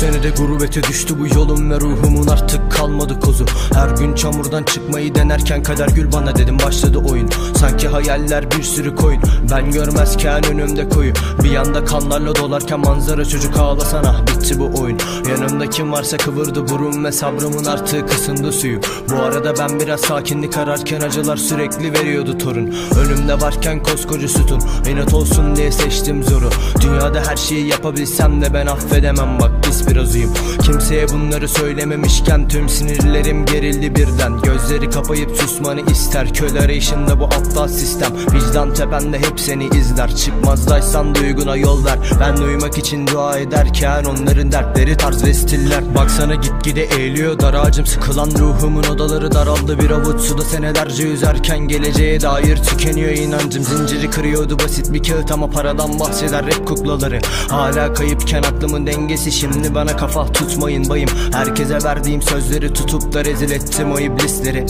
senede gurbete düştü bu yolum ve ruhumun artık kalmadı kozu. Her gün çamurdan çıkmayı denerken kader gül bana dedim başladı oyun Sanki hayaller bir sürü koyun. Ben görmezken önümde koyu Bir yanda kanlarla dolarken manzara çocuk ağlasana. Bitti bu oyun. Yanımda kim varsa kıvırdı burun ve sabrımın artığı kısındı suyu. Bu arada ben biraz sakinlik ararken acılar sürekli veriyordu torun. Önümde varken koskoca sütun. İnat olsun diye seçtim zoru. Dünyada her şeyi yapabilsem de ben affedemem. Bak pis biraz uyum Kimseye bunları söylememişken tüm sinirlerim gerildi birden. Gözleri kapayıp susmanı ister. Köle arayışında bu aptal sistem. Vicdan tepende hep seni izler. Çıkmazdaysan duyguna yol ver. Ben uyumak için dua ederken onların dertleri tarz ve stiller. Baksana gitgide eğiliyor dar ağacım. Sıkılan ruhumun odaları daraldı. Bir avuç suda senelerce yüzerken Geleceğe dair tükeniyor inancım. Zinciri kırıyordu basit bir kağıt ama paradan bahseder rap kuklaları. Hala kayıpken aklımın dengesi. Şimdi bana kafa tutmayın bayım. Herkese verdiğim sözleri tutup da rezil ettim o iblisleri.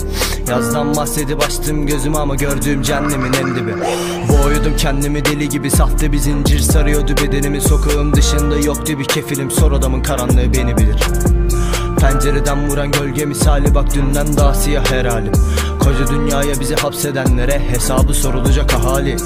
Yazdan bahsedip açtım gözümü ama gördüğüm cehennemin en dibi. Boğuyordum kendimi deli gibi. Sahte bir zincir sarıyordu bedenimi. Sokağım dışında yoktu bir kefilim. Sor adamın karanlığı beni bilir. Pencereden vuran gölge misali. Bak dünden daha siyah her halim Koca dünyaya bizi hapsedenlere hesabı sorulacak ahali